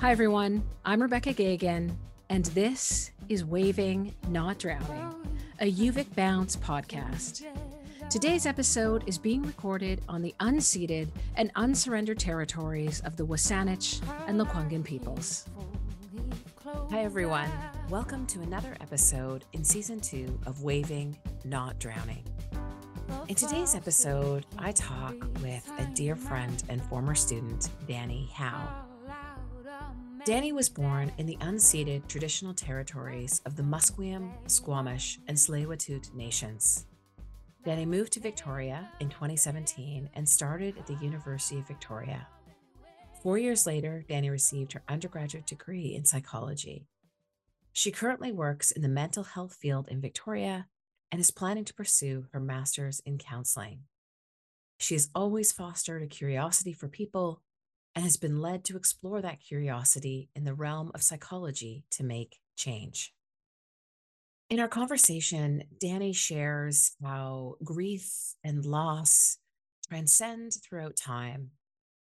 Hi, everyone. I'm Rebecca Gagan, and this is Waving Not Drowning, a UVic Bounce podcast. Today's episode is being recorded on the unceded and unsurrendered territories of the WSÁNEĆ and Lekwungen peoples. Hi, everyone. Welcome to another episode in season two of Waving Not Drowning. In today's episode, I talk with a dear friend and former student, Danny Howe. Danny was born in the unceded traditional territories of the Musqueam, Squamish, and Tsleil-Waututh nations. Danny moved to Victoria in 2017 and started at the University of Victoria. Four years later, Danny received her undergraduate degree in psychology. She currently works in the mental health field in Victoria and is planning to pursue her master's in counseling. She has always fostered a curiosity for people and has been led to explore that curiosity in the realm of psychology to make change. In our conversation, Danny shares how grief and loss transcend throughout time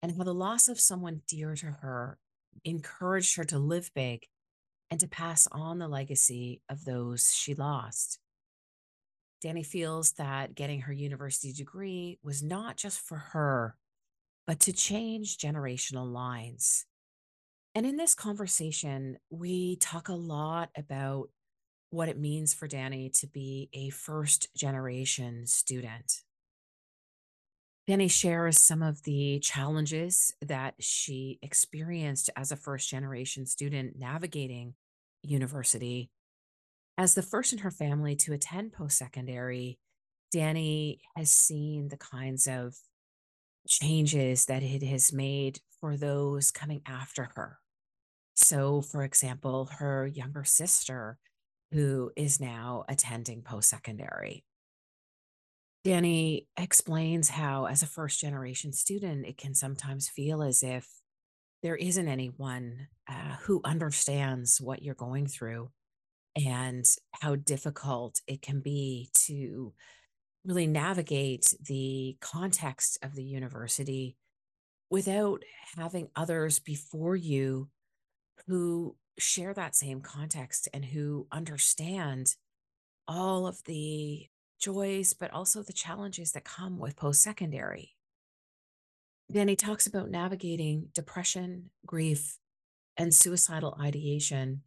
and how the loss of someone dear to her encouraged her to live big and to pass on the legacy of those she lost. Danny feels that getting her university degree was not just for her, but to change generational lines. And in this conversation, we talk a lot about what it means for Danny to be a first generation student. Danny shares some of the challenges that she experienced as a first generation student navigating university. As the first in her family to attend post secondary, Danny has seen the kinds of changes that it has made for those coming after her. So, for example, her younger sister, who is now attending post secondary. Danny explains how, as a first generation student, it can sometimes feel as if there isn't anyone uh, who understands what you're going through and how difficult it can be to really navigate the context of the university without having others before you who share that same context and who understand all of the joys, but also the challenges that come with post secondary. Danny talks about navigating depression, grief, and suicidal ideation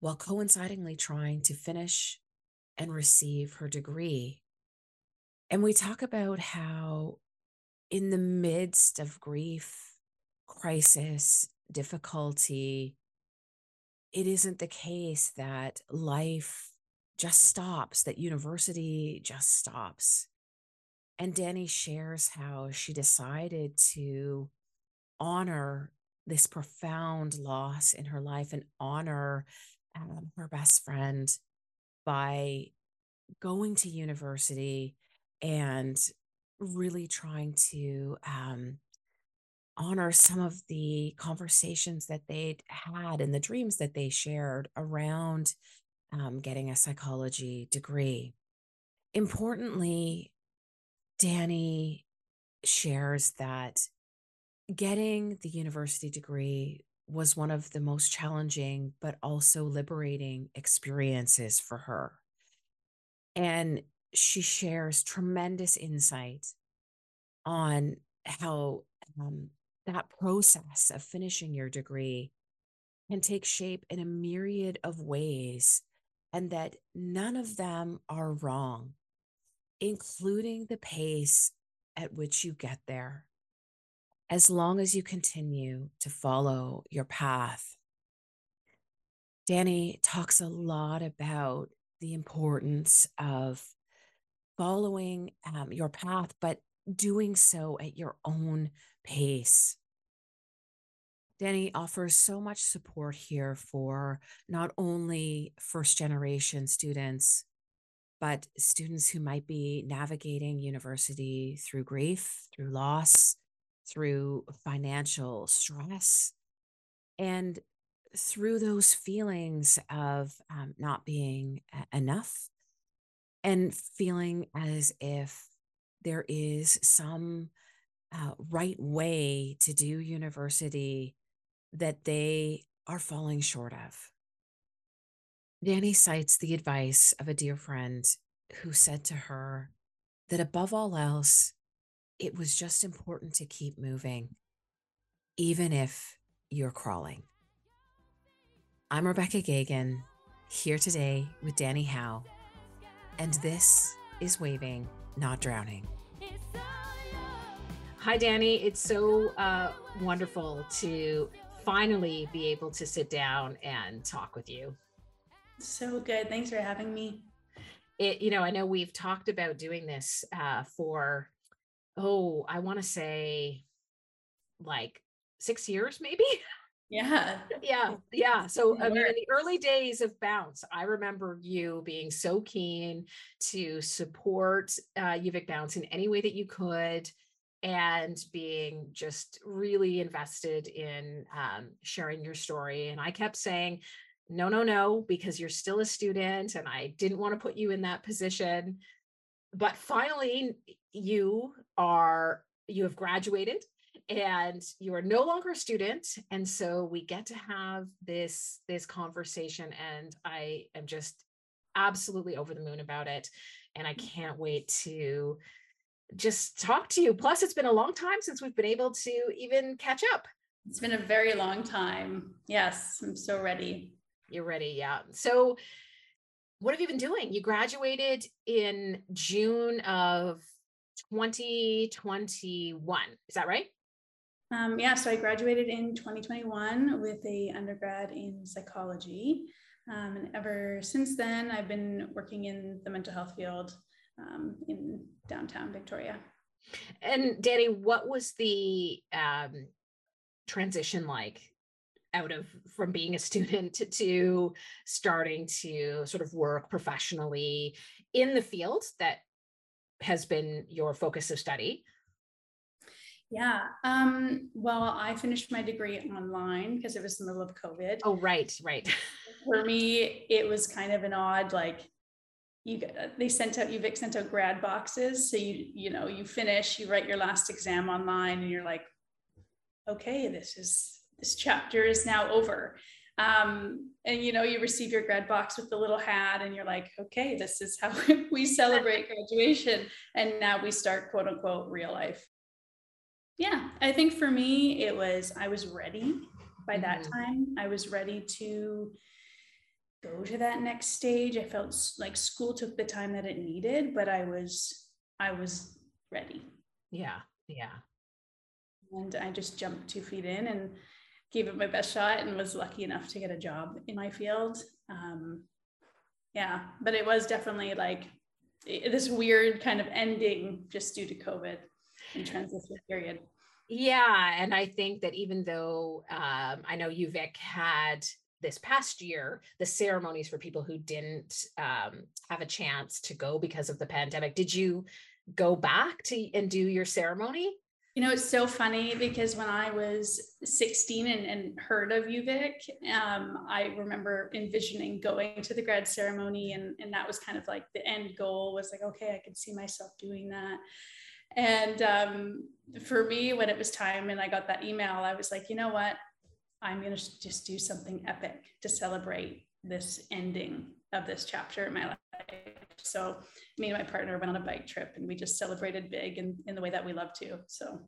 while coincidingly trying to finish and receive her degree and we talk about how, in the midst of grief, crisis, difficulty, it isn't the case that life just stops, that university just stops. And Danny shares how she decided to honor this profound loss in her life and honor um, her best friend by going to university and really trying to um, honor some of the conversations that they'd had and the dreams that they shared around um, getting a psychology degree. Importantly, Danny shares that getting the university degree was one of the most challenging but also liberating experiences for her. And she shares tremendous insight on how um, that process of finishing your degree can take shape in a myriad of ways, and that none of them are wrong, including the pace at which you get there, as long as you continue to follow your path. Danny talks a lot about the importance of following um, your path, but doing so at your own pace. Danny offers so much support here for not only first generation students, but students who might be navigating university through grief, through loss, through financial stress, and through those feelings of um, not being enough and feeling as if there is some uh, right way to do university that they are falling short of. Danny cites the advice of a dear friend who said to her that above all else, it was just important to keep moving, even if you're crawling. I'm Rebecca Gagan, here today with Danny Howe, and this is Waving, Not Drowning. Hi, Danny. It's so uh, wonderful to finally be able to sit down and talk with you. So good. Thanks for having me. It, you know, I know we've talked about doing this uh, for, oh, I want to say like six years, maybe. Yeah. Yeah. Yeah. So, I mean, in the early days of Bounce, I remember you being so keen to support uh, UVic Bounce in any way that you could and being just really invested in um, sharing your story. And I kept saying, no, no, no, because you're still a student and I didn't want to put you in that position. But finally, you are, you have graduated and you are no longer a student and so we get to have this this conversation and i am just absolutely over the moon about it and i mm. can't wait to just talk to you. Plus it's been a long time since we've been able to even catch up. It's been a very long time. Yes i'm so ready. You're ready yeah. So what have you been doing? You graduated in june of 2021 is that right um, yeah, so I graduated in 2021 with a undergrad in psychology. Um, and ever since then, I've been working in the mental health field um, in downtown Victoria. And Danny, what was the um, transition like out of from being a student to, to starting to sort of work professionally in the field that has been your focus of study? Yeah. Um, well, I finished my degree online because it was in the middle of COVID. Oh, right, right. For me, it was kind of an odd, like, you they sent out UVic sent out grad boxes. So you, you know, you finish, you write your last exam online, and you're like, okay, this is this chapter is now over. Um, and you know, you receive your grad box with the little hat, and you're like, okay, this is how we celebrate graduation. And now we start quote unquote real life yeah i think for me it was i was ready by that mm-hmm. time. I was ready to go to that next stage. I felt like school took the time that it needed but i was i was ready. Yeah yeah. And i just jumped two feet in and gave it my best shot and was lucky enough to get a job in my field. Um, yeah but it was definitely like this weird kind of ending just due to covid and transition period. Yeah, and I think that even though um, I know UVic had this past year the ceremonies for people who didn't um, have a chance to go because of the pandemic, did you go back to and do your ceremony? You know, it's so funny because when I was 16 and, and heard of UVic, um, I remember envisioning going to the grad ceremony, and, and that was kind of like the end goal was like, okay, I could see myself doing that. And um, for me, when it was time and I got that email, I was like, you know what? I'm going to just do something epic to celebrate this ending of this chapter in my life. So me and my partner went on a bike trip and we just celebrated big in, in the way that we love to. So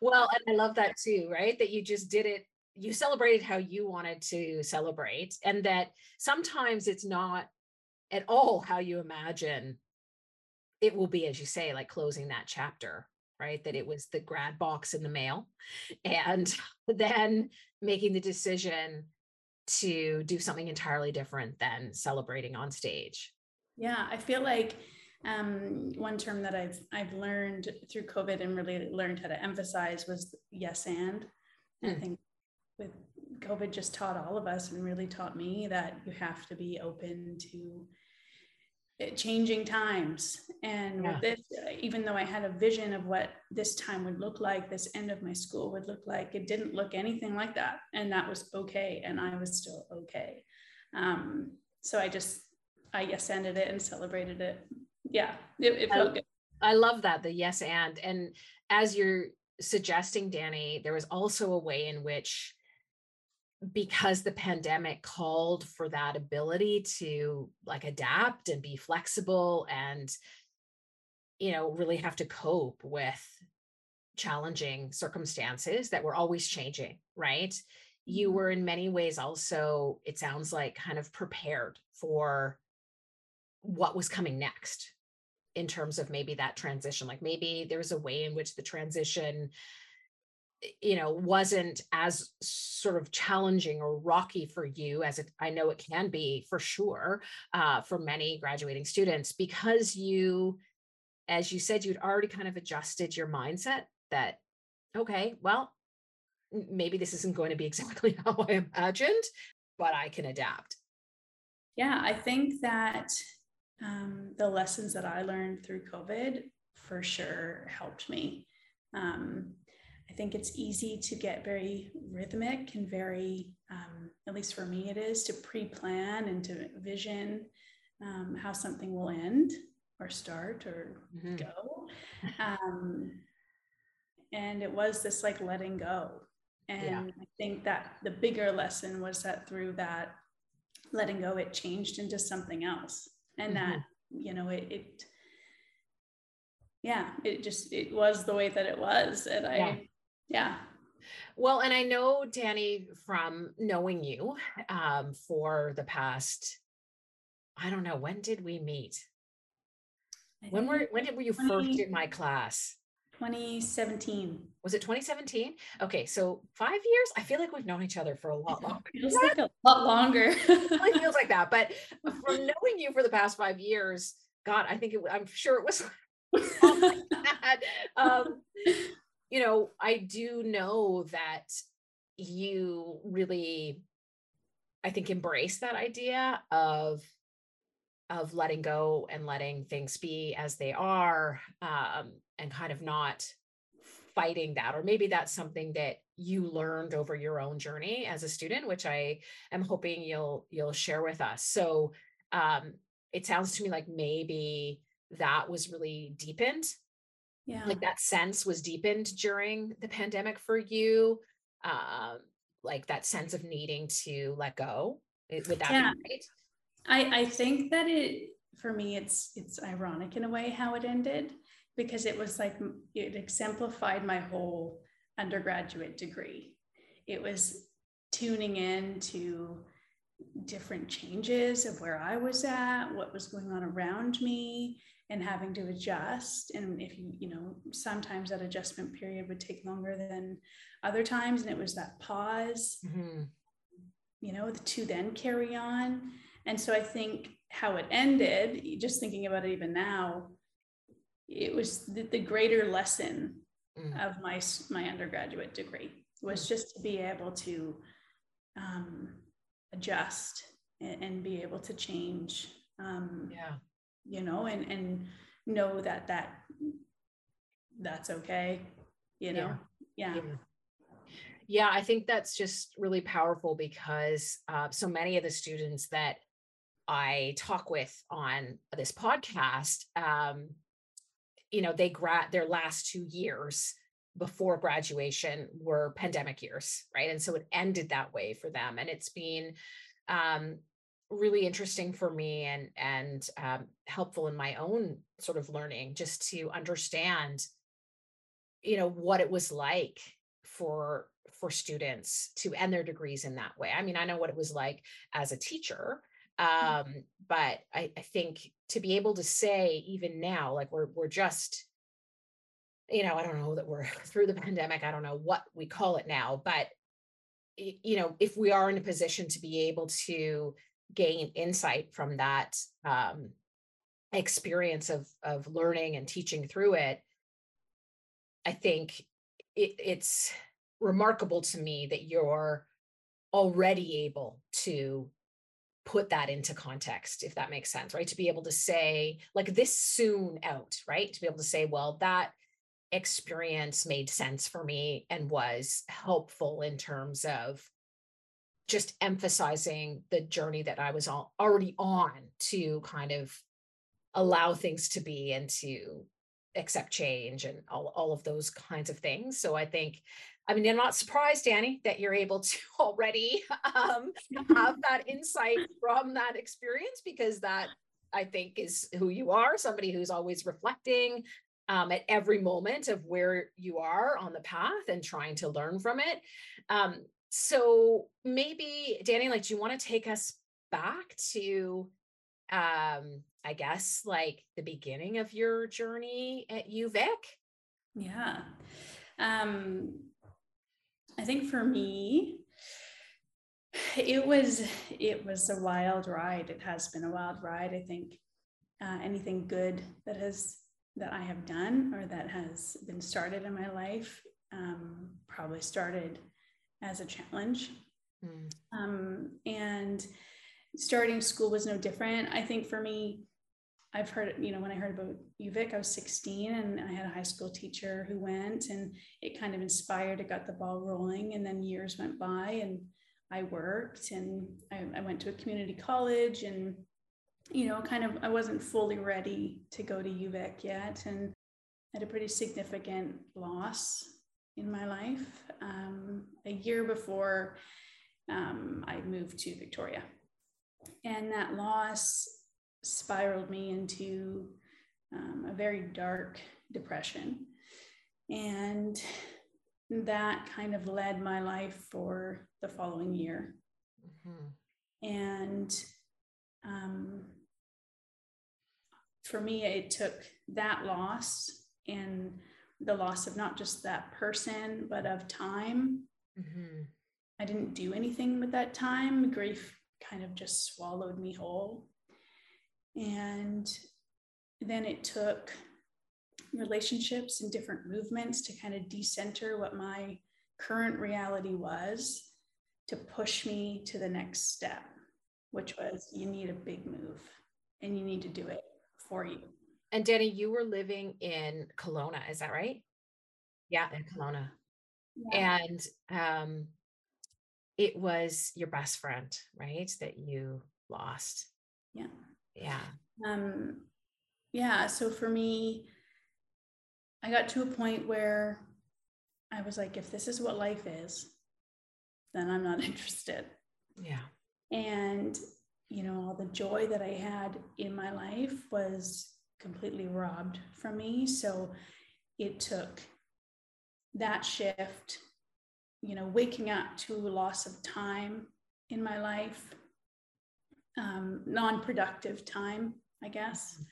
well, and I love that too, right? That you just did it, you celebrated how you wanted to celebrate, and that sometimes it's not at all how you imagine it will be, as you say, like closing that chapter, right? That it was the grad box in the mail and then making the decision to do something entirely different than celebrating on stage. Yeah, I feel like um, one term that I've I've learned through COVID and really learned how to emphasize was yes and. and I hmm. think with COVID just taught all of us and really taught me that you have to be open to changing times. And yeah. with this even though i had a vision of what this time would look like this end of my school would look like it didn't look anything like that. And that was okay and i was still okay. Um, so i just i yes ended it and celebrated it. Yeah it, it felt I, good. I love that the yes and. And as you're suggesting danny there was also a way in which because the pandemic called for that ability to like adapt and be flexible and you know really have to cope with challenging circumstances that were always changing right you Mm-hmm. were in many ways also it sounds like kind of prepared for what was coming next in terms of maybe that transition like maybe there was a way in which the transition you know wasn't as sort of challenging or rocky for you as it i know it can be for sure uh, for many graduating students because you as you said you'd already kind of adjusted your mindset that okay well maybe this isn't going to be exactly how i imagined but i can adapt Yeah, I think that um, the lessons that I learned through COVID for sure helped me. Um, I think it's easy to get very rhythmic and very, um, at least for me, it is to pre plan and to vision um, how something will end or start or Mhm. go. Um, and it was this like letting go. And Yeah. I think that the bigger lesson was that through that letting go, it changed into something else. And that, you know, it, it, yeah, it just, it was the way that it was. And I, Yeah. Well, and I know Danny from knowing you um, for the past, I don't know, when did we meet? When were when did were you first 20 in my class? 2017. Was it 2017? Okay, so five years. I feel like we've known each other for a lot longer. Feels like a lot longer. It feels like that. But from knowing you for the past five years, God, I think it. I'm sure it was. that. Um, you know, I do know that you really, I think, embrace that idea of of letting go and letting things be as they are, um, and kind of not fighting that. Or maybe that's something that you learned over your own journey as a student, which I am hoping you'll you'll share with us. So um, it sounds to me like maybe that was really deepened yeah. like that sense was deepened during the pandemic for you um like that sense of needing to let go It- would that Yeah. be right I, I think that it for me it's it's ironic in a way how it ended because it was like it exemplified my whole undergraduate degree. It was tuning in to different changes of where I was at, what was going on around me, and having to adjust. And if you, you know, sometimes that adjustment period would take longer than other times. And it was that pause Mhm. you know, to then carry on. And so I think how it ended, just thinking about it even now, it was the, the greater lesson Mm. of my my undergraduate degree was just to be able to um, adjust and, and be able to change, um, yeah. you know, and and know that that that's okay, you know, yeah, yeah. Yeah. I think that's just really powerful because uh, so many of the students that i talk with on this podcast um, you know they grad their last two years before graduation were pandemic years right? And so it ended that way for them and it's been um, really interesting for me and and um, helpful in my own sort of learning just to understand you know what it was like for for students to end their degrees in that way. I mean i know what it was like as a teacher um but I, I think to be able to say even now like we're we're just you know i don't know that we're through the pandemic i don't know what we call it now but you know if we are in a position to be able to gain insight from that um experience of of learning and teaching through it i think it, it's remarkable to me that you're already able to put that into context if that makes sense right? To be able to say like this soon out right? To be able to say well that experience made sense for me and was helpful in terms of just emphasizing the journey that I was al- already on to kind of allow things to be and to accept change and all, all of those kinds of things. So I think, I mean, I'm not surprised, Danny, that you're able to already um, have that insight from that experience because that I think is who you are, somebody who's always reflecting um, at every moment of where you are on the path and trying to learn from it. Um, so maybe, Danny, like, do you want to take us back to um I guess like the beginning of your journey at UVic? Yeah. Um, I think for me, it was it was a wild ride. It has been a wild ride. I think uh, anything good that has that I have done or that has been started in my life um, probably started as a challenge. Mm. Um, and starting school was no different. I think for me, I've heard, you know, when I heard about UVic, I was 16 and I had a high school teacher who went and it kind of inspired, it got the ball rolling. And then years went by and I worked and I, I went to a community college and, you know, kind of, I wasn't fully ready to go to UVic yet. And had a pretty significant loss in my life. Um, a year before um, I moved to Victoria. And that loss spiraled me into um, a very dark depression. And that kind of led my life for the following year. Mm-hmm. And um, for me, it took that loss and the loss of not just that person, but of time. Mm-hmm. I didn't do anything with that time. Grief kind of just swallowed me whole. And then it took relationships and different movements to kind of decenter what my current reality was to push me to the next step, which was you need a big move and you need to do it for you. And Danny, you were living in Kelowna, is that right? Yeah, in Kelowna. Yeah. And um, it was your best friend, right? That you lost. Yeah. Yeah. Um, yeah. So for me, I got to a point where I was like, if this is what life is, then I'm not interested. Yeah. And, you know, all the joy that I had in my life was completely robbed from me. So it took that shift, you know, waking up to loss of time in my life, um, non-productive time, I guess,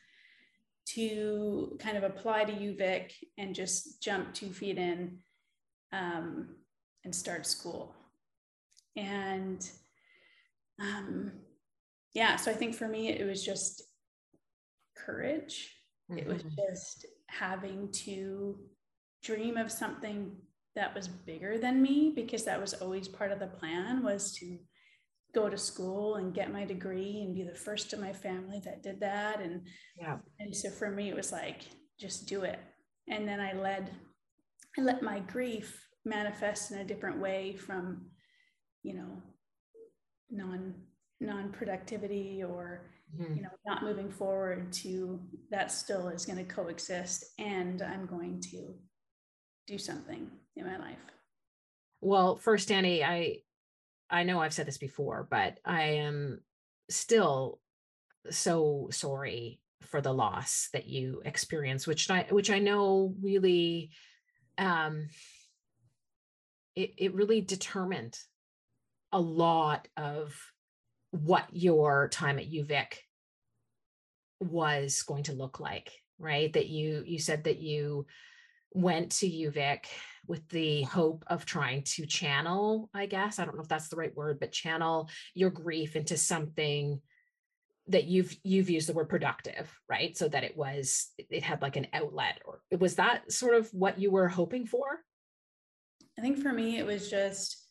to kind of apply to UVic and just jump two feet in um, and start school. And um, yeah, so I think for me, it was just courage. Mm-hmm. It was mm-hmm. just having to dream of something that was bigger than me because that was always part of the plan was to go to school and get my degree and be the first in my family that did that and yeah and so for me it was like just do it and then i led i let my grief manifest in a different way from you know non non-productivity or mm-hmm. you know not moving forward to that still is going to coexist and i'm going to do something in my life well first danny i I know I've said this before, but I am still so sorry for the loss that you experienced, which I which I know really um it, it really determined a lot of what your time at UVic was going to look like, right? That you you said that you went to UVic with the hope of trying to channel, I guess, I don't know if that's the right word, but channel your grief into something that you've you've used the word productive, right? So that it was it had like an outlet or was that sort of what you were hoping for? I think for me it was just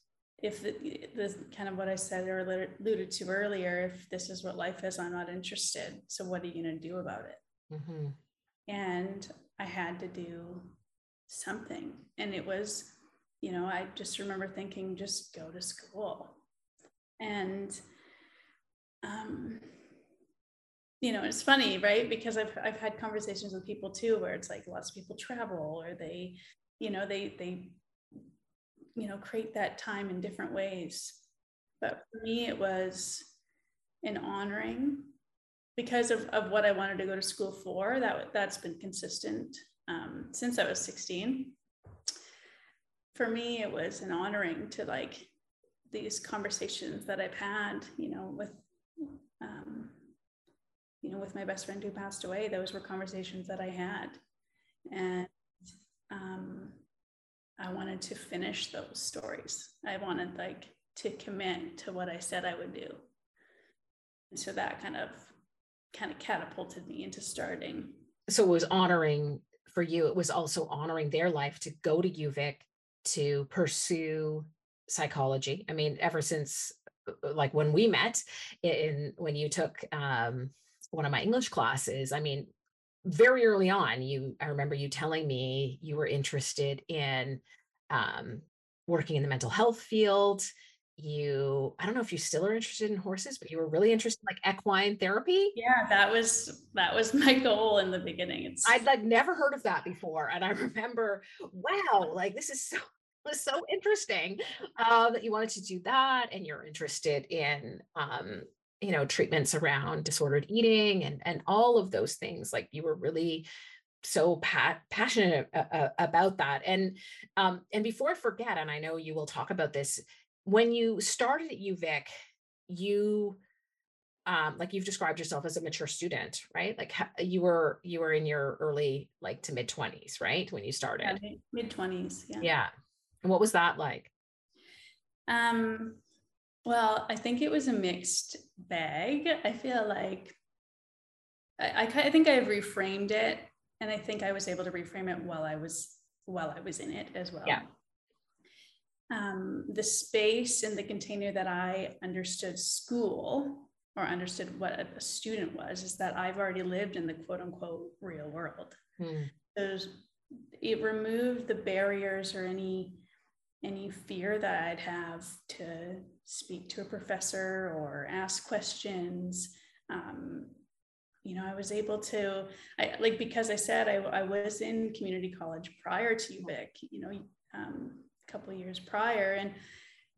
if the, the kind of what I said or alluded to earlier, if this is what life is, I'm not interested. So what are you going to do about it? Mm-hmm. And I had to do something. And it was, you know, I just remember thinking, just go to school. And um, you know, it's funny, right? Because I've I've had conversations with people too, where it's like lots of people travel or they, you know, they they, you know, create that time in different ways. But for me, it was an honoring because of, of what I wanted to go to school for. That that's been consistent um, since I was 16. For me, it was an honoring to like these conversations that I've had, you know, with um, you know, with my best friend who passed away, those were conversations that I had. And um, I wanted to finish those stories. I wanted like to commit to what I said I would do. And so that kind of kind of catapulted me into starting. So it was honoring for you, it was also honoring their life to go to UVic to pursue psychology. I mean, ever since uh, like when we met in when you took um one of my English classes, I mean, very early on, you I remember you telling me you were interested in um, working in the mental health field. You, I don't know if you still are interested in horses, but you were really interested in like equine therapy. Yeah, that was that was my goal in the beginning. It's I'd like never heard of that before, and I remember, wow, like this is so was so interesting uh, that you wanted to do that, and you're interested in um, you know treatments around disordered eating and and all of those things like you were really so pa- passionate uh, about that. And um and before i forget and i know you will talk about this when you started at uvic you um like you've described yourself as a mature student right? Like you were you were in your early like to mid 20s right when you started? yeah, mid 20s yeah. Yeah. And what was that like? Um well, I think it was a mixed bag. I feel like I, I, I think I've reframed it, and I think I was able to reframe it while I was while I was in it as well. Yeah. Um, the space and the container that I understood school or understood what a student was is that I've already lived in the quote unquote real world. Hmm. There's, it removed the barriers or any any fear that I'd have to speak to a professor or ask questions. Um, you know, I was able to, I like because I said I, I was in community college prior to UVic, you know, um, a couple years prior, and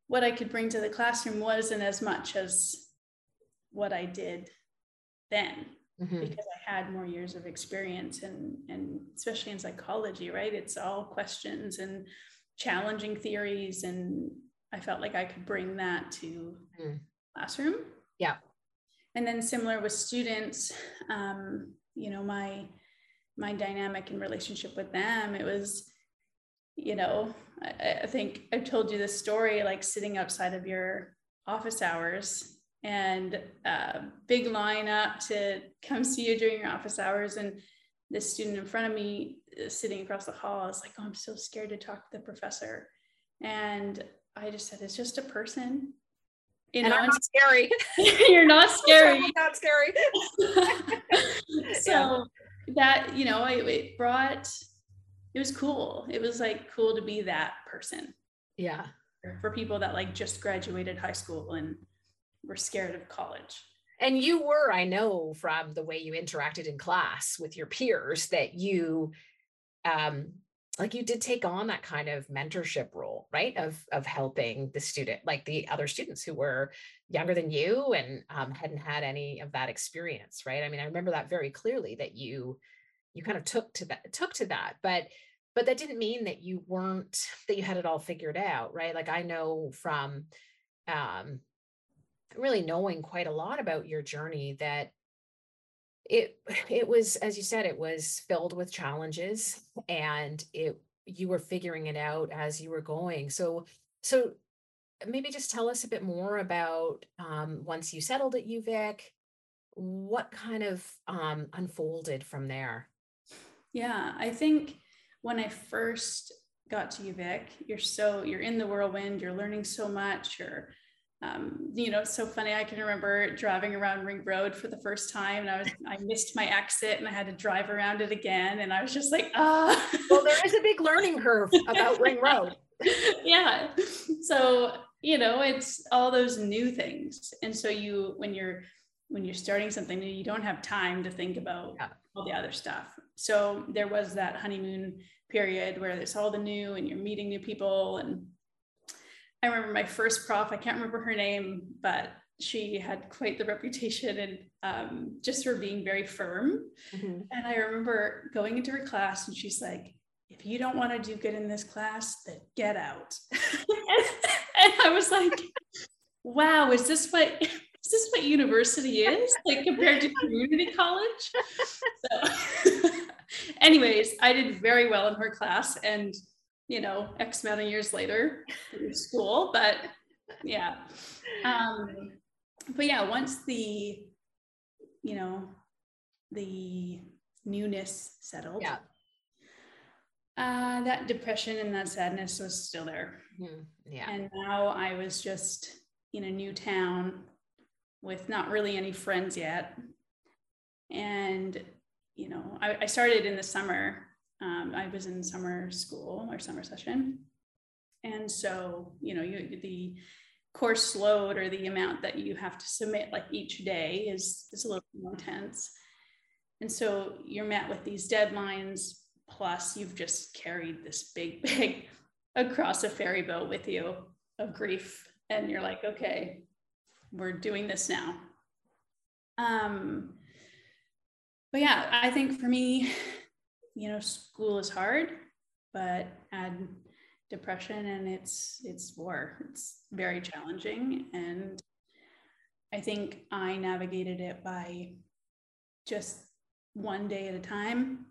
what I could bring to the classroom wasn't as much as what I did then. Mm-hmm. because I had more years of experience and and especially in psychology, right? It's all questions and challenging theories and I felt like I could bring that to mm. classroom. Yeah. And then similar with students, um, you know, my my dynamic and relationship with them, it was, you know, I, I think I've told you this story, like sitting outside of your office hours and uh, big line up to come see you during your office hours. And this student in front of me uh, sitting across the hall is like, oh, I'm so scared to talk to the professor. And I just said, it's just a person. You know, and I'm not scary. you're not scary. not scary. so yeah. that, you know, it, it brought, it was cool. It was like cool to be that person. Yeah. For people that like just graduated high school and were scared of college. And you were, I know from the way you interacted in class with your peers that you um like you did take on that kind of mentorship role right? Of of helping the student like the other students who were younger than you and um, hadn't had any of that experience right? I mean i remember that very clearly that you you kind of took to that took to that but but that didn't mean that you weren't that you had it all figured out right? Like i know from um really knowing quite a lot about your journey that it it was as you said it was filled with challenges and it you were figuring it out as you were going. So so maybe just tell us a bit more about um, once you settled at uvic what kind of um, unfolded from there? Yeah i think when i first got to uvic you're so you're in the whirlwind you're learning so much you're um, you know, it's so funny. I can remember driving around Ring Road for the first time, and I was I missed my exit, and I had to drive around it again, and I was just like, ah. Well, there is a big learning curve about Ring Road. yeah. So you know, it's all those new things, and so you when you're when you're starting something new, you don't have time to think about yeah. all the other stuff. So there was that honeymoon period where there's all the new and you're meeting new people. And I remember my first prof, I can't remember her name, but she had quite the reputation and um, just for being very firm. Mm-hmm. And I remember going into her class and she's like, if you don't want to do good in this class, then get out. and I was like, wow, is this what is this what university is like compared to community college? So anyways, I did very well in her class and you know, X amount of years later through school, but yeah. Um, but yeah, once the, you know, the newness settled, yeah. Uh, that depression and that sadness was still there. Mm, yeah. And now I was just in a new town with not really any friends yet. And, you know, I, I started in the summer. Um, I was in summer school or summer session. And so, you know, you, the course load or the amount that you have to submit like each day is, is a little more intense. And so you're met with these deadlines, plus you've just carried this big bag across a ferry boat with you of grief. And you're like, okay, we're doing this now. Um, but yeah, I think for me, you know, school is hard, but add depression and it's it's war. It's very challenging. And I think I navigated it by just one day at a time.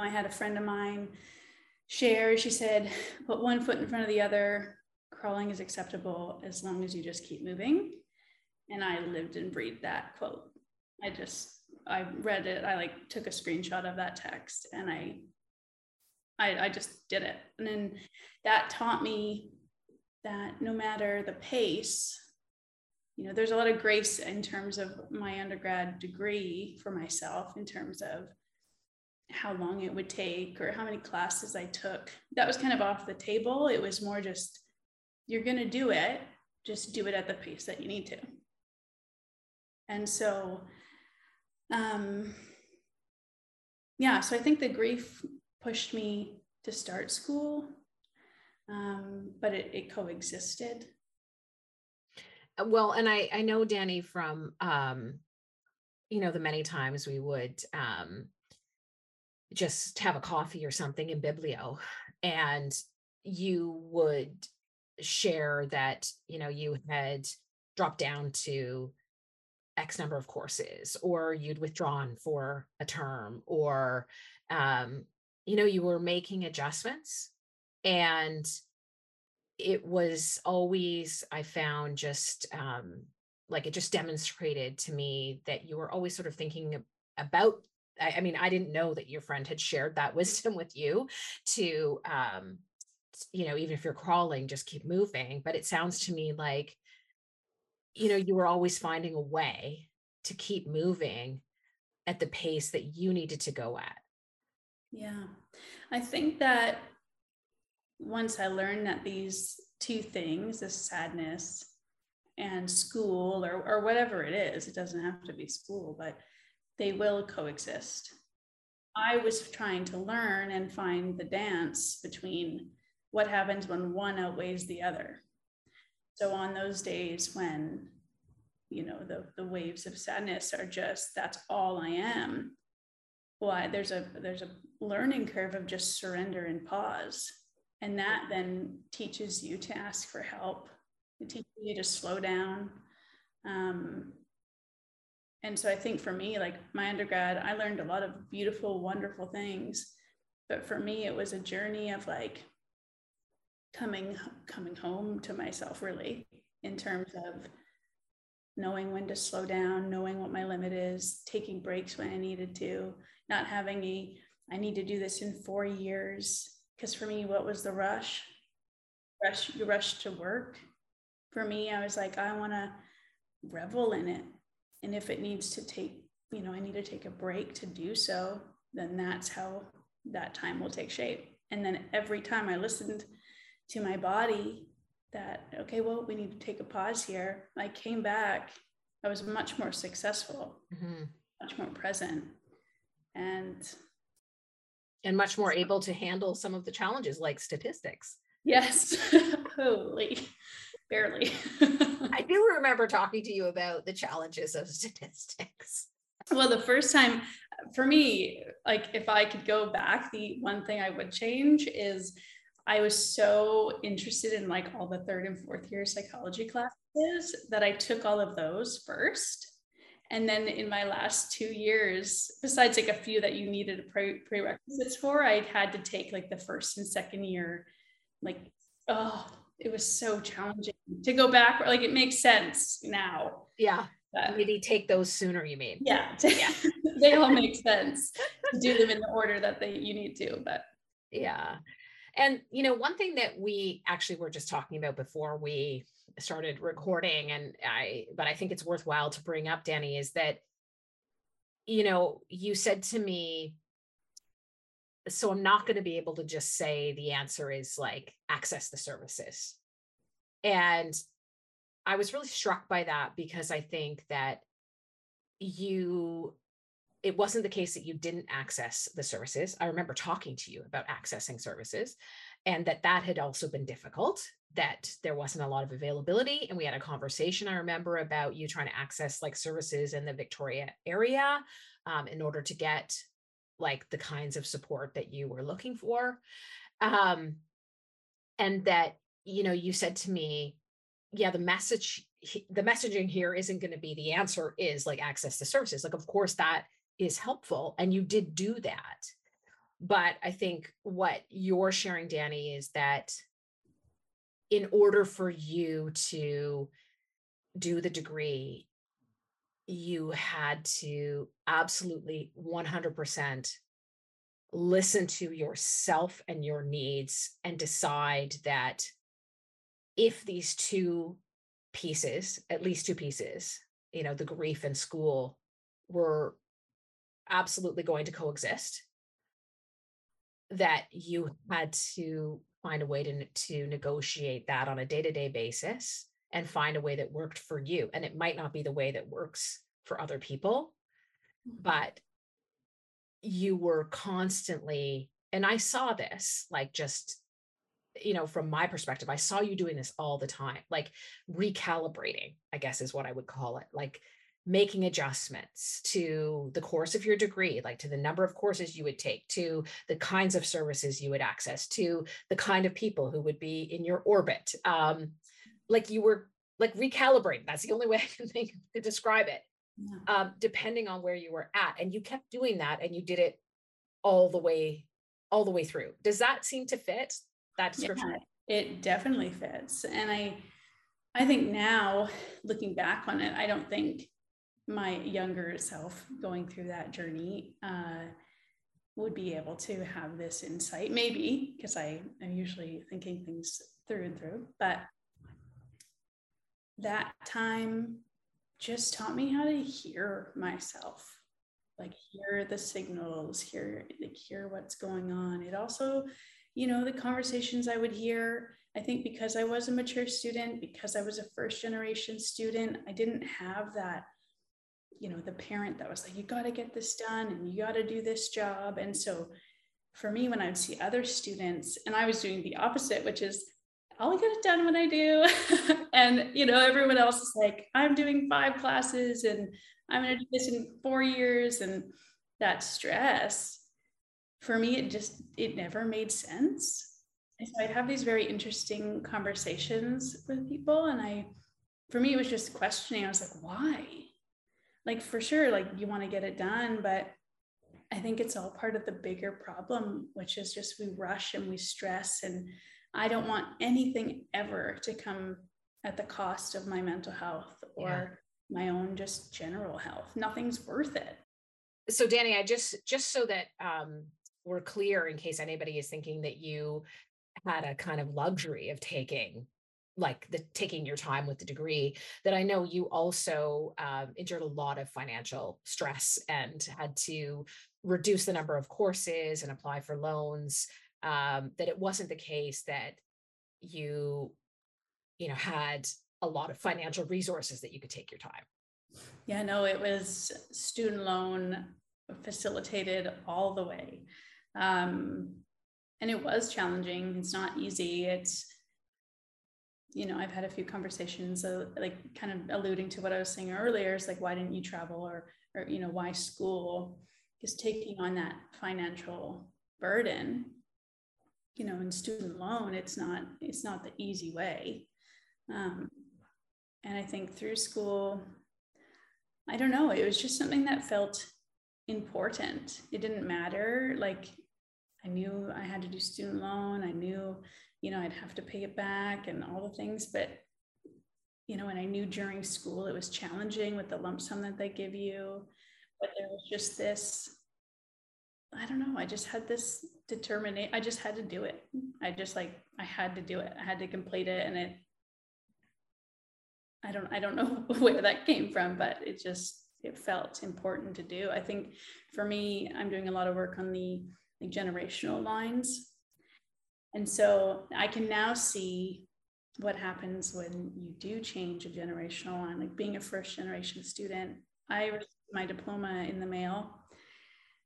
I had a friend of mine share, she said, put one foot in front of the other. Crawling is acceptable as long as you just keep moving and I lived and breathed that quote. I just I read it. I like took a screenshot of that text and I I, I just did it. And then that taught me that no matter the pace, you know, there's a lot of grace in terms of my undergrad degree for myself in terms of how long it would take or how many classes I took. That was kind of off the table. It was more just, you're going to do it, just do it at the pace that you need to. And so, um, yeah, so I think the grief pushed me to start school, um, but it, it coexisted. Well, and I, I know Danny from, um, you know, the many times we would um, just have a coffee or something in Biblio, and you would share that, you know, you had dropped down to X number of courses, or you'd withdrawn for a term, or, um, you know, you were making adjustments. And it was always, I found just um, like it just demonstrated to me that you were always sort of thinking about. I, I mean, I didn't know that your friend had shared that wisdom with you to, um, you know, even if you're crawling, just keep moving. But it sounds to me like you know, you were always finding a way to keep moving at the pace that you needed to go at. Yeah. I think that once I learned that these two things, the sadness and school or, or whatever it is, it doesn't have to be school, but they will coexist. I was trying to learn and find the dance between what happens when one outweighs the other. So on those days when, you know, the, the waves of sadness are just, that's all I am. Why there's a there's a learning curve of just surrender and pause. And that then teaches you to ask for help. It teaches you to slow down. Um, and so I think for me, like my undergrad, I learned a lot of beautiful, wonderful things. But for me, it was a journey of like coming coming home to myself really in terms of knowing when to slow down knowing what my limit is taking breaks when i needed to not having a i need to do this in four years. Because for me what was the rush? Rush you rush to work? For me i was like i want to revel in it. And if it needs to take you know i need to take a break to do so then that's how that time will take shape. And then every time i listened to my body that okay well we need to take a pause here i came back I was much more successful, mm-hmm. much more present, and and much more able to handle some of the challenges like statistics. Yes, holy, barely. I do remember talking to you about the challenges of statistics. Well, the first time for me, like if I could go back, the one thing I would change is I was so interested in like all the third and fourth year psychology classes that I took all of those first. And then in my last two years, besides like a few that you needed a pre- prerequisites for, I had to take like the first and second year. Like, oh, it was so challenging to go back. Like it makes sense now. Yeah. But, Maybe take those sooner, you mean? Yeah. yeah. they all make sense to do them in the order that they you need to. But yeah. And, you know, one thing that we actually were just talking about before we started recording, and I, but I think it's worthwhile to bring up, Danny, is that, you know, you said to me, so I'm not going to be able to just say the answer is like access the services. And I was really struck by that because I think that you it wasn't the case that you didn't access the services. I remember talking to you about accessing services and that that had also been difficult, that there wasn't a lot of availability. And we had a conversation, I remember, about you trying to access like services in the Victoria area um, in order to get like the kinds of support that you were looking for. Um, and that, you know, you said to me, yeah, the message, the messaging here isn't going to be the answer is like access to services. Like, of course, that is helpful. And you did do that. But I think what you're sharing, Danny, is that in order for you to do the degree, you had to absolutely 100% listen to yourself and your needs and decide that if these two pieces, at least two pieces, you know, the grief and school were absolutely going to coexist that you had to find a way to, to negotiate that on a day-to-day basis and find a way that worked for you and it might not be the way that works for other people mm-hmm. but you were constantly and i saw this like just you know from my perspective i saw you doing this all the time like recalibrating i guess is what i would call it like making adjustments to the course of your degree, like to the number of courses you would take, to the kinds of services you would access, to the kind of people who would be in your orbit. Um, like you were like recalibrating. That's the only way I can think to describe it. Yeah. Um, depending on where you were at, and you kept doing that, and you did it all the way, all the way through. Does that seem to fit that description? Yeah, it definitely fits, and I, I think now looking back on it, I don't think my younger self going through that journey uh, would be able to have this insight maybe because i am usually thinking things through and through but that time just taught me how to hear myself like hear the signals hear like hear what's going on. It also you know the conversations i would hear i think because i was a mature student because i was a first generation student i didn't have that you know the parent that was like you got to get this done and you got to do this job. And so for me when i would see other students and i was doing the opposite which is i'll get it done when i do. And you know everyone else is like i'm doing five classes and i'm going to do this in four years. And that stress for me it just it never made sense. And so i'd have these very interesting conversations with people and i for me it was just questioning. I was like why like for sure like you want to get it done but i think it's all part of the bigger problem which is just we rush and we stress and i don't want anything ever to come at the cost of my mental health or yeah. my own just general health nothing's worth it so danny i just just so that um we're clear in case anybody is thinking that you had a kind of luxury of taking like the taking your time with the degree that i know you also um, endured a lot of financial stress and had to reduce the number of courses and apply for loans um, that it wasn't the case that you you know had a lot of financial resources that you could take your time Yeah, no, it was student loan facilitated all the way. Um, and it was challenging. It's not easy. It's, you know, I've had a few conversations, uh, like kind of alluding to what I was saying earlier. It's like, why didn't you travel or, or, you know, why school? Because taking on that financial burden, you know, in student loan, it's not, it's not the easy way. Um, and I think through school, I don't know, it was just something that felt important. It didn't matter. Like I knew I had to do student loan. I knew, you know, I'd have to pay it back and all the things. But, you know, and I knew during school it was challenging with the lump sum that they give you. But there was just this, I don't know, I just had this determination. I just had to do it. I just like, I had to do it. I had to complete it. And it, I don't, I don't know where that came from, but it just, it felt important to do. I think for me, I'm doing a lot of work on the like generational lines. And so I can now see what happens when you do change a generational line, like being a first generation student. I received my diploma in the mail,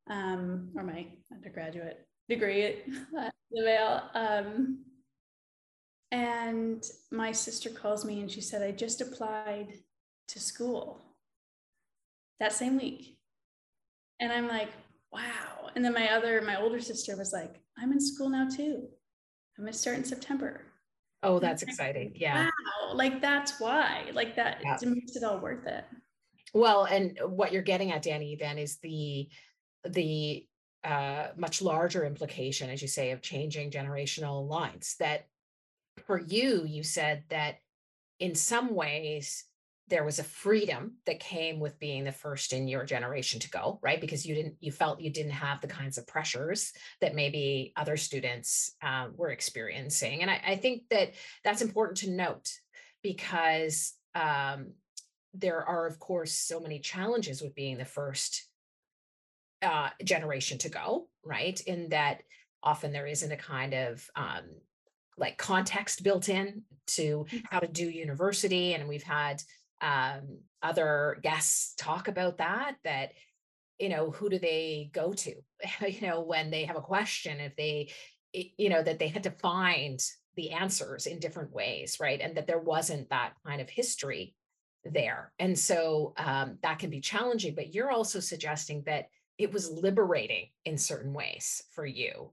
um, or my undergraduate degree in the mail. Um, and my sister calls me and she said, I just applied to school that same week. And I'm like, wow. And then my other, my older sister was like, I'm in school now too. I'm gonna start in September. Oh, that's exciting. Yeah. Wow. Like that's why. Like that yeah. it makes it all worth it. Well, and what you're getting at, Danny, then is the the uh, much larger implication, as you say, of changing generational lines. That for you, you said that in some ways there was a freedom that came with being the first in your generation to go right? Because you didn't you felt you didn't have the kinds of pressures that maybe other students um, were experiencing. And I, I, think that that's important to note because um, there are of course so many challenges with being the first uh, generation to go right? In that often there isn't a kind of um, like context built in to mm. how to do university. And we've had um, other guests talk about that that you know who do they go to? You know when they have a question if they you know that they had to find the answers in different ways right? And that there wasn't that kind of history there. And so um, that can be challenging but you're also suggesting that it was liberating in certain ways for you.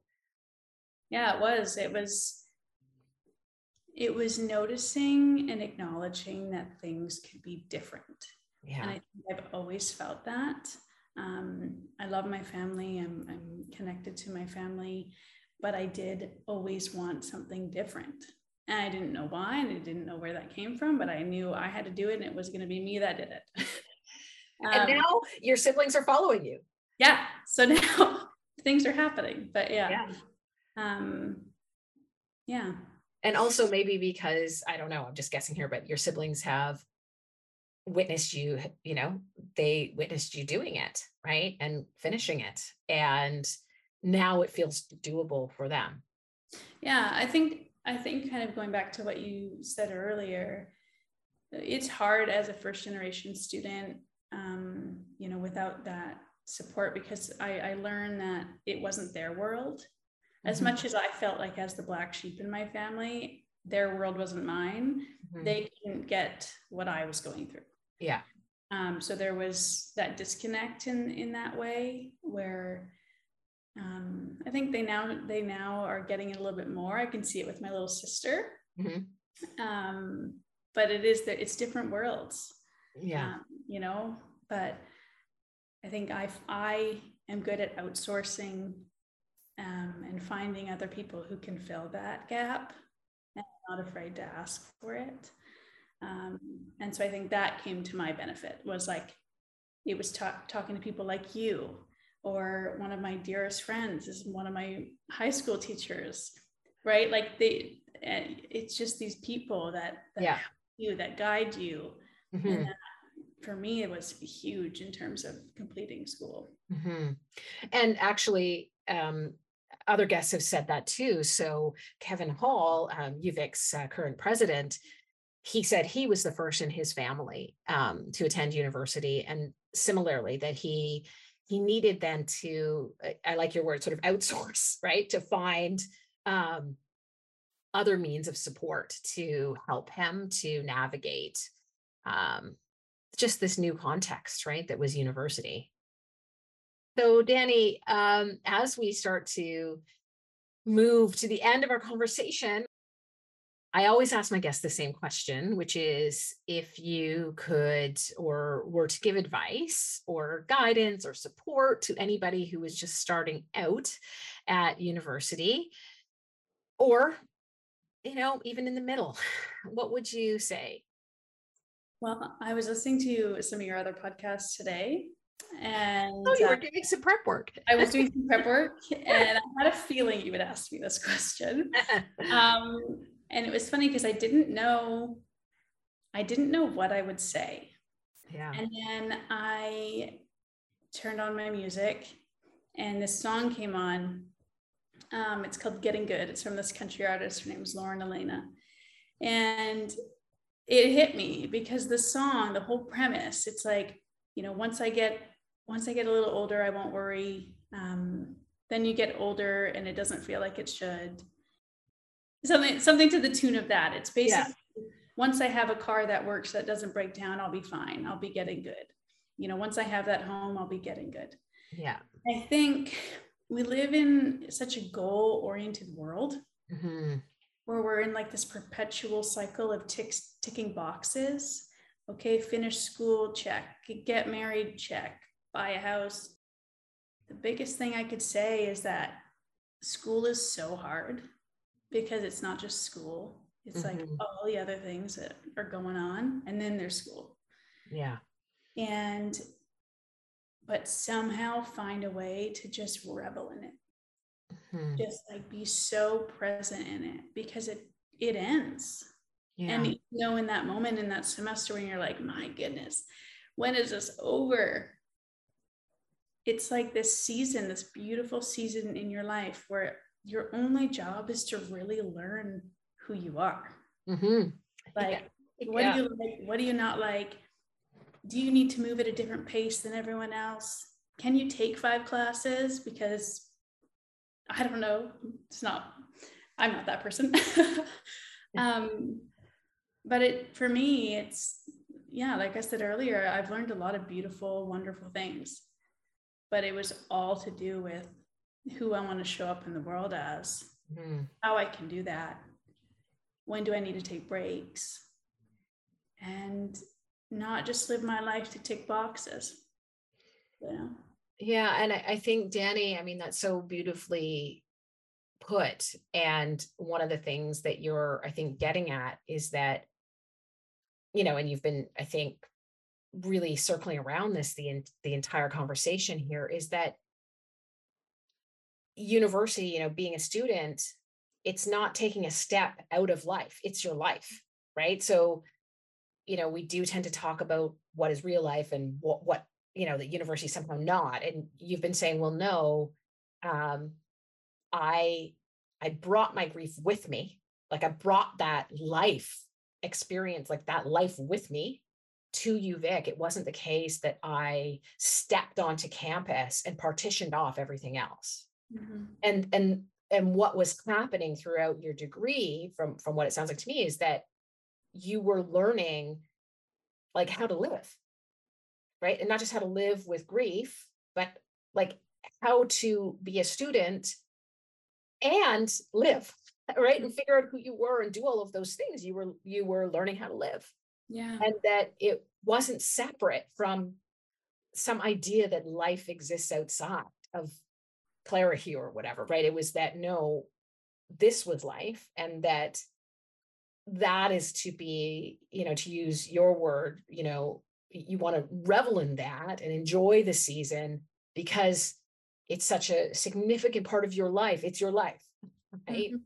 Yeah it was. It was it was noticing and acknowledging that things could be different. Yeah. And I think I've always felt that. Um, I love my family. I'm, I'm connected to my family, but I did always want something different. And I didn't know why, and I didn't know where that came from, but I knew I had to do it, and it was going to be me that did it. um, and now your siblings are following you. Yeah. So now things are happening. But yeah. Yeah. Um, yeah and also maybe because i don't know i'm just guessing here but your siblings have witnessed you you know they witnessed you doing it right and finishing it and now it feels doable for them. Yeah i think i think kind of going back to what you said earlier it's hard as a first generation student um, you know without that support because I, I learned that it wasn't their world as mm-hmm. much as I felt like as the black sheep in my family, their world wasn't mine. Mm-hmm. They didn't get what I was going through. Yeah. Um, so there was that disconnect in in that way where um, I think they now they now are getting it a little bit more. I can see it with my little sister. Mm-hmm. Um, but it is that it's different worlds. Yeah. Um, you know, but I think I I am good at outsourcing um, and finding other people who can fill that gap and not afraid to ask for it. Um, and so I think that came to my benefit was like it was talk, talking to people like you or one of my dearest friends is one of my high school teachers, right? Like they, it's just these people that, that yeah. you that guide you. Mm-hmm. And that, for me, it was huge in terms of completing school. Mm-hmm. And actually, um, other guests have said that too. So Kevin Hall, um, UVic's uh, current president, he said he was the first in his family um, to attend university and similarly that he he needed then to i like your word sort of outsource right to find um, other means of support to help him to navigate um, just this new context right that was university so danny um, as we start to move to the end of our conversation I always ask my guests the same question, which is if you could or were to give advice or guidance or support to anybody who is just starting out at university or you know even in the middle what would you say? Well i was listening to some of your other podcasts today and oh, you were uh, doing some prep work i was doing some prep work and i had a feeling you would ask me this question um, and it was funny because I didn't know I didn't know what I would say. Yeah. And then I turned on my music and this song came on. Um, it's called Getting Good. It's from this country artist. Her name is Lauren Alaina, And it hit me because the song, the whole premise, it's like, you know, once I get once I get a little older, I won't worry. Um, then you get older and it doesn't feel like it should. Something something to the tune of that. It's basically yeah. once i have a car that works that doesn't break down i'll be fine. I'll be getting good. You know once i have that home i'll be getting good. Yeah. I think we live in such a goal oriented world mm-hmm. where we're in like this perpetual cycle of ticks, ticking boxes. Okay finish school check. Get married check buy a house the biggest thing i could say is that school is so hard because it's not just school it's mm-hmm. like all the other things that are going on and then there's school yeah and but somehow find a way to just revel in it mm-hmm. just like be so present in it because it it ends yeah. and you know in that moment in that semester when you're like my goodness when is this over it's like this season this beautiful season in your life where your only job is to really learn who you are. Mm-hmm. Like, yeah. what do you like? What do you not like? Do you need to move at a different pace than everyone else? Can you take five classes? Because I don't know. It's not, I'm not that person. um, but it, for me, it's, yeah, like I said earlier, I've learned a lot of beautiful, wonderful things, but it was all to do with who I want to show up in the world as, mm-hmm. how I can do that. When do I need to take breaks? And not just live my life to tick boxes. You know? Yeah. And I, I think, Danny, I mean, that's so beautifully put. And one of the things that you're, I think, getting at is that, you know, and you've been, I think, really circling around this the the entire conversation here is that university, you know, being a student, it's not taking a step out of life, it's your life, right? So, you know, we do tend to talk about what is real life and what, what, you know, the university is somehow not. And you've been saying, well, no, um, I, I brought my grief with me. Like I brought that life experience, like that life with me to UVic. It wasn't the case that I stepped onto campus and partitioned off everything else. Mm-hmm. And and and what was happening throughout your degree from from what it sounds like to me is that you were learning like how to live right and not just how to live with grief but like how to be a student and live right and figure out who you were and do all of those things you were you were learning how to live yeah and that it wasn't separate from some idea that life exists outside of clarity or whatever, right? It was that no, this was life and that that is to be, you know, to use your word, you know, you want to revel in that and enjoy the season because it's such a significant part of your life. It's your life, right? Mm-hmm.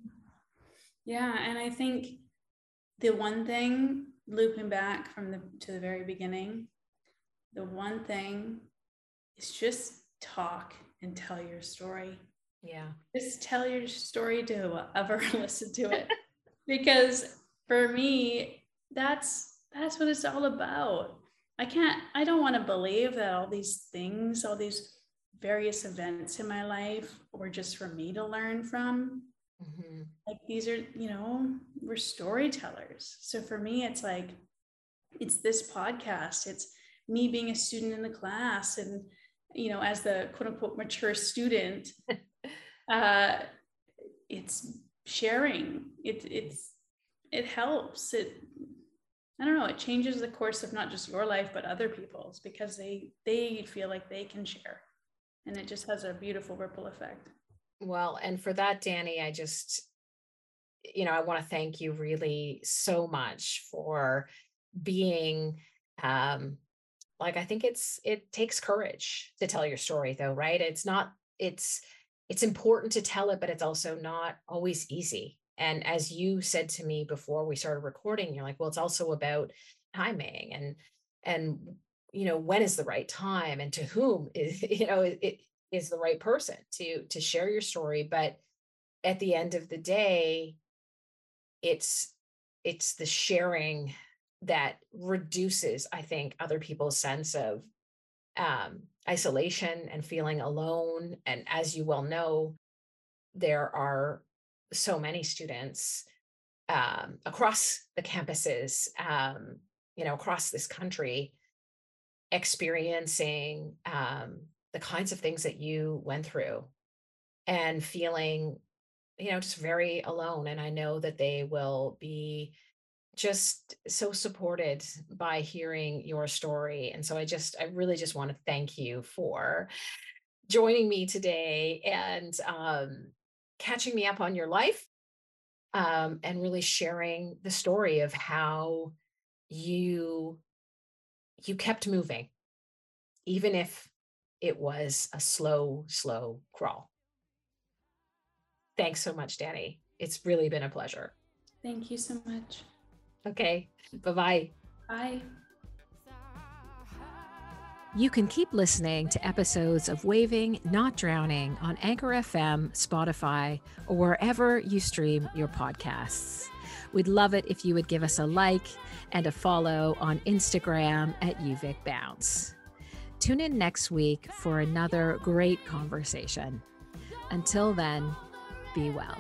Yeah. And I think the one thing looping back from the to the very beginning, the one thing is just talk and tell your story. Yeah. Just tell your story to whoever listen to it. because for me, that's that's what it's all about. I can't, I don't want to believe that all these things, all these various events in my life were just for me to learn from. Mm-hmm. Like these are, you know, we're storytellers. So for me, it's like, it's this podcast, it's me being a student in the class and, you know, as the quote unquote mature student, uh, it's sharing. It, it's, it helps. It I don't know, it changes the course of not just your life, but other people's because they they feel like they can share. And it just has a beautiful ripple effect. Well, and for that, Danny, I just, you know, I want to thank you really so much for being um like I think it's it takes courage to tell your story though, right? It's not it's it's important to tell it, but it's also not always easy. And as you said to me before we started recording, you're like, well, it's also about timing and and you know when is the right time and to whom is you know it is the right person to to share your story but at the end of the day it's it's the sharing that reduces i think other people's sense of um, isolation and feeling alone and as you well know there are so many students um, across the campuses, um, you know, across this country, experiencing um, the kinds of things that you went through and feeling, you know, just very alone. And I know that they will be just so supported by hearing your story. And so I just, I really just want to thank you for joining me today and um, catching me up on your life um, and really sharing the story of how you you kept moving even if it was a slow slow crawl. Thanks so much danny. It's really been a pleasure. Thank you so much. Okay bye-bye. Bye. You can keep listening to episodes of Waving Not Drowning on Anchor FM, Spotify, or wherever you stream your podcasts. We'd love it if you would give us a like and a follow on Instagram at UVic Bounce. Tune in next week for another great conversation. Until then, be well.